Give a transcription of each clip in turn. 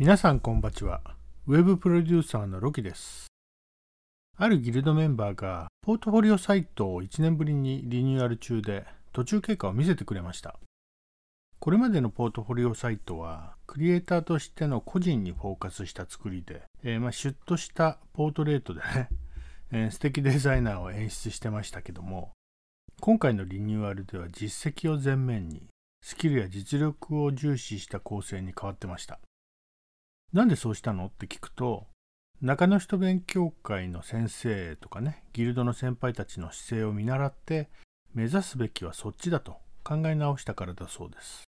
皆さんこんばちは。ウェブプロデューサーのロキです。あるギルドメンバーがポートフォリオサイトを1年ぶりにリニューアル中で途中経過を見せてくれました。これまでのポートフォリオサイトはクリエイターとしての個人にフォーカスした作りで、えー、まあシュッとしたポートレートでね、えー、素敵デザイナーを演出してましたけども今回のリニューアルでは実績を前面にスキルや実力を重視した構成に変わってました。なんでそうしたの？って聞くと、中野人勉強会の先生とかね、ギルドの先輩たちの姿勢を見習って、目指すべきはそっちだと考え直したからだそうです。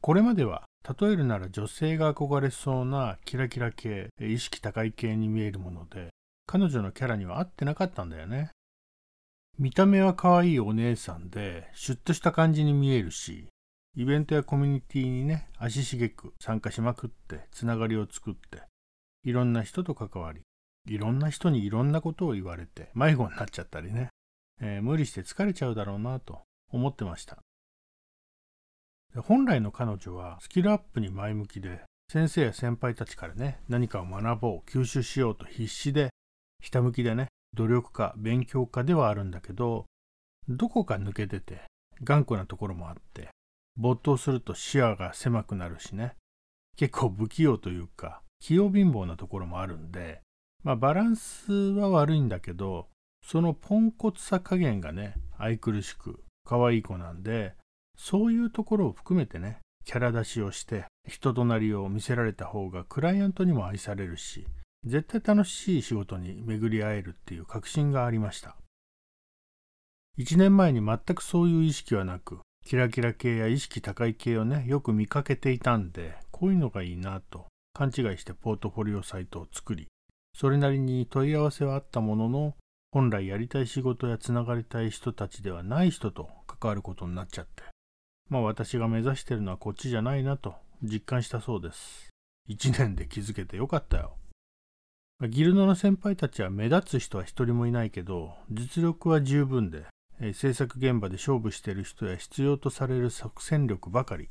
これまでは、例えるなら女性が憧れそうなキラキラ系、意識高い系に見えるもので、彼女のキャラには合ってなかったんだよね。見た目は可愛いお姉さんで、シュッとした感じに見えるし、イベントやコミュニティにね、足しげく参加しまくって、つながりを作って、いろんな人と関わり、いろんな人にいろんなことを言われて、迷子になっちゃったりね、えー、無理して疲れちゃうだろうなと思ってました。本来の彼女はスキルアップに前向きで、先生や先輩たちからね、何かを学ぼう、吸収しようと必死で、ひたむきでね、努力家、勉強家ではあるんだけど、どこか抜けてて、頑固なところもあって、没頭すると視野が狭くなるしね。結構不器用というか器用貧乏なところもあるんでまあバランスは悪いんだけどそのポンコツさ加減がね愛くるしく可愛い子なんでそういうところを含めてねキャラ出しをして人となりを見せられた方がクライアントにも愛されるし絶対楽しい仕事に巡り合えるっていう確信がありました。1年前に全くそういう意識はなくキラキラ系や意識高い系をね、よく見かけていたんで、こういうのがいいなと勘違いしてポートフォリオサイトを作り、それなりに問い合わせはあったものの、本来やりたい仕事やつながりたい人たちではない人と関わることになっちゃって、まあ私が目指してるのはこっちじゃないなと実感したそうです。一年で気づけてよかったよ。ギルドの先輩たちは目立つ人は一人もいないけど、実力は十分で、え制作現場で勝負している人や必要とされる即戦力ばかり。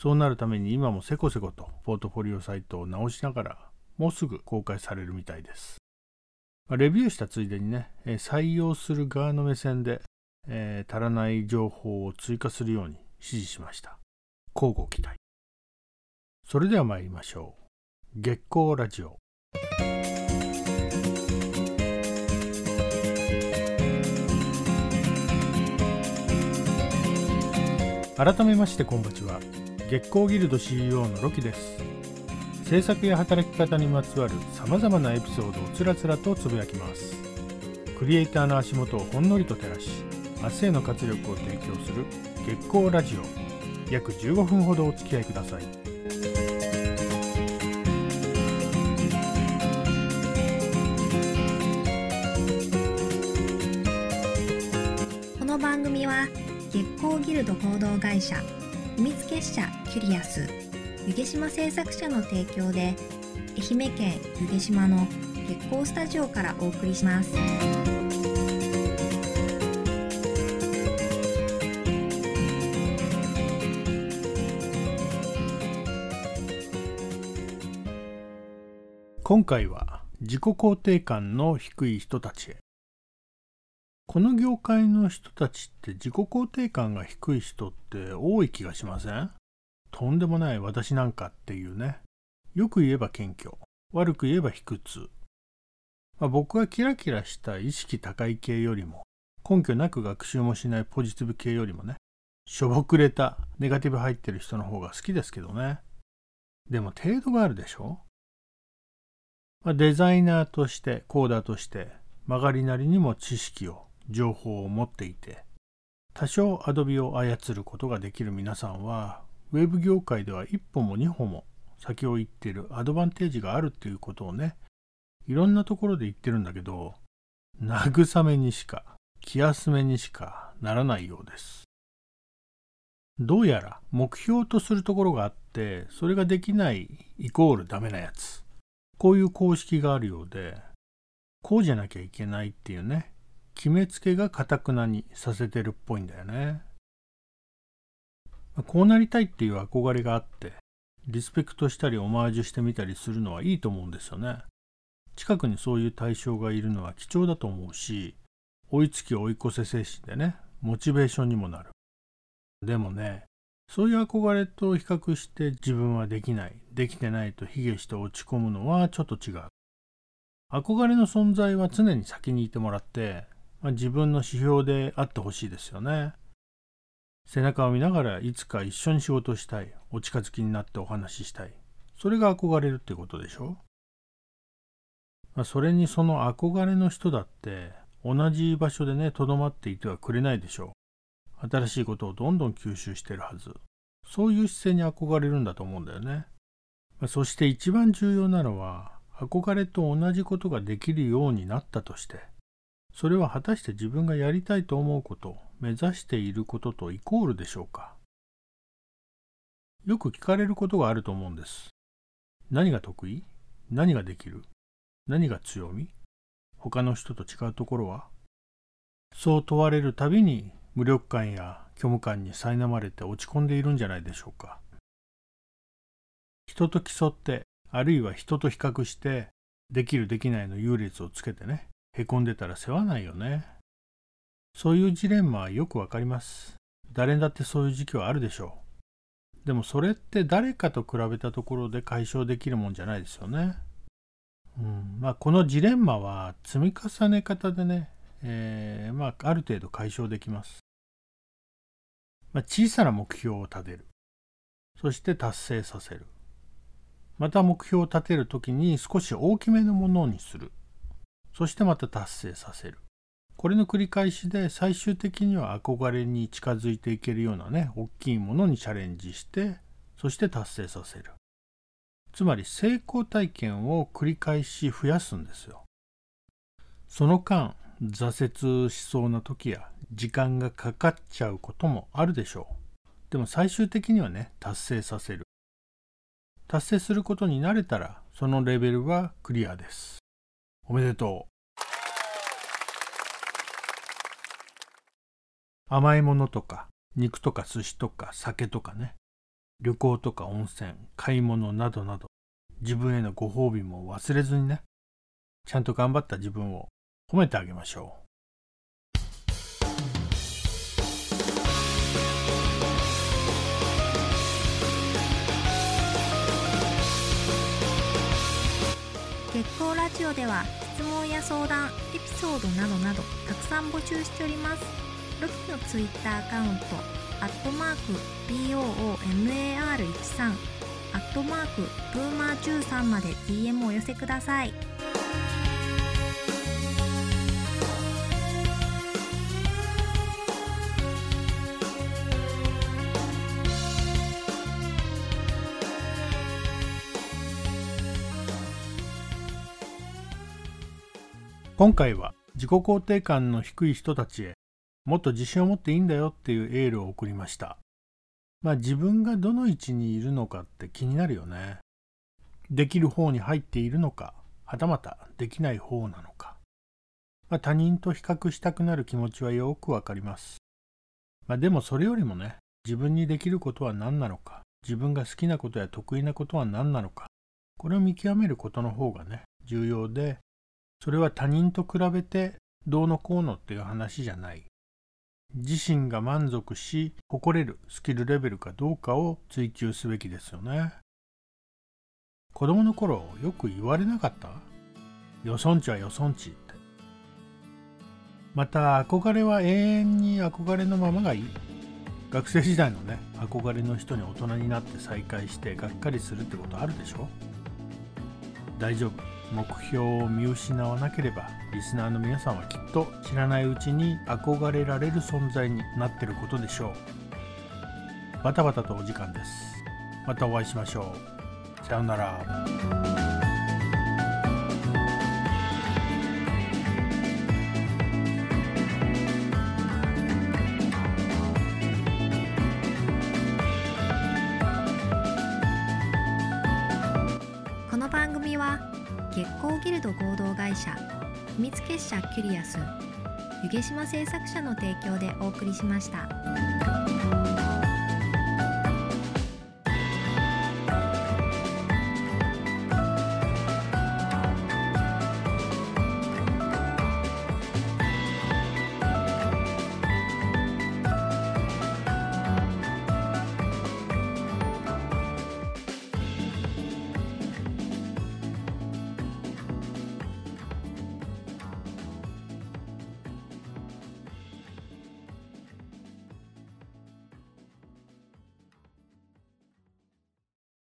そうなるために今もせこせことポートフォリオサイトを直しながらもうすぐ公開されるみたいです、まあ、レビューしたついでにね、え採用する側の目線で、えー、足らない情報を追加するように指示しました。交互期待。それでは参りましょう。月光ラジオ。改めましてこんばちは。月光ギルド CEO のロキです。制作や働き方にまつわるさまざまなエピソードをつらつらとつぶやきます。クリエイターの足元をほんのりと照らし明日への活力を提供する月光ラジオ。約15分ほどお付き合いください。この番組は月光ギルド合同会社秘密結社キュリアス湯気島製作者の提供で愛媛県湯気島の月光スタジオからお送りします。今回は自己肯定感の低い人たちへこの業界の人たちって自己肯定感が低い人って多い気がしません？とんでもない私なんかっていうね。よく言えば謙虚。悪く言えば卑屈。まあ、僕はキラキラした意識高い系よりも、根拠なく学習もしないポジティブ系よりもね、しょぼくれたネガティブ入ってる人の方が好きですけどね。でも程度があるでしょ、まあ、デザイナーとして、コーダーとして、曲がりなりにも知識を情報を持っていて多少アドビを操ることができる皆さんはウェブ業界では一歩も二歩も先を行っているアドバンテージがあるっていうことをねいろんなところで言ってるんだけど慰めにしか気休めにしかならないようです。どうやら目標とするところがあってそれができないイコールダメなやつ。こういう公式があるようでこうじゃなきゃいけないっていうね決めつけがかたくなにさせてるっぽいんだよね。こうなりたいっていう憧れがあって、リスペクトしたりオマージュしてみたりするのはいいと思うんですよね。近くにそういう対象がいるのは貴重だと思うし、追いつき追い越せ精神でね、モチベーションにもなる。でもね、そういう憧れと比較して自分はできない、できてないと卑下して落ち込むのはちょっと違う。憧れの存在は常に先にいてもらって、まあ、自分の指標であってほしいですよね。背中を見ながらいつか一緒に仕事したい、お近づきになってお話ししたい。それが憧れるってことでしょ？まあ、それにその憧れの人だって同じ場所でね、とどまっていてはくれないでしょう。新しいことをどんどん吸収してるはず。そういう姿勢に憧れるんだと思うんだよね。まあ、そして一番重要なのは、憧れと同じことができるようになったとして、それは果たして自分がやりたいと思うこと、目指していることとイコールでしょうか？よく聞かれることがあると思うんです。何が得意？何ができる？何が強み？他の人と違うところは？そう問われるたびに無力感や虚無感に苛まれて落ち込んでいるんじゃないでしょうか？人と競って、あるいは人と比較して、できるできないの優劣をつけてね、へこんでたら世話ないよね。そういうジレンマはよくわかります。誰だってそういう時期はあるでしょう。でもそれって誰かと比べたところで解消できるもんじゃないですよね。うんまあ、このジレンマは積み重ね方でね、えー、まあ、ある程度解消できます。まあ、小さな目標を立てる。そして達成させる。また目標を立てるときに少し大きめのものにする。そしてまた達成させる。これの繰り返しで最終的には憧れに近づいていけるようなね、大きいものにチャレンジして、そして達成させる。つまり成功体験を繰り返し増やすんですよ。その間、挫折しそうな時や時間がかかっちゃうこともあるでしょう。でも最終的にはね、達成させる。達成することに慣れたら、そのレベルはクリアです。おめでとう。甘いものとか、肉とか寿司とか酒とかね、旅行とか温泉、買い物などなど、自分へのご褒美も忘れずにね、ちゃんと頑張った自分を褒めてあげましょう。月光ラジオでは質問や相談、エピソードなどなどたくさん募集しております。ロキのツイッターアカウント、アットマーク BOOMAR13 アットマークブーマー13まで DM をお寄せください。今回は自己肯定感の低い人たちへもっと自信を持っていいんだよっていうエールを送りました。まあ自分がどの位置にいるのかって気になるよね。できる方に入っているのか、はたまたできない方なのか。まあ、他人と比較したくなる気持ちはよくわかります。まあ、でもそれよりもね、自分にできることは何なのか、自分が好きなことや得意なことは何なのか、これを見極めることの方がね、重要で、それは他人と比べてどうのこうのっていう話じゃない。自身が満足し誇れるスキルレベルかどうかを追求すべきですよね。子供の頃よく言われなかった？よそんちはよそんちって。また憧れは永遠に憧れのままがいい。学生時代のね、憧れの人に大人になって再会してがっかりするってことあるでしょ？大丈夫。目標を見失わなければリスナーの皆さんはきっと知らないうちに憧れられる存在になってることでしょう。バタバタとお時間です。またお会いしましょう。さようなら。月光ギルド合同会社秘密結社キュリアス湯毛島製作者の提供でお送りしました。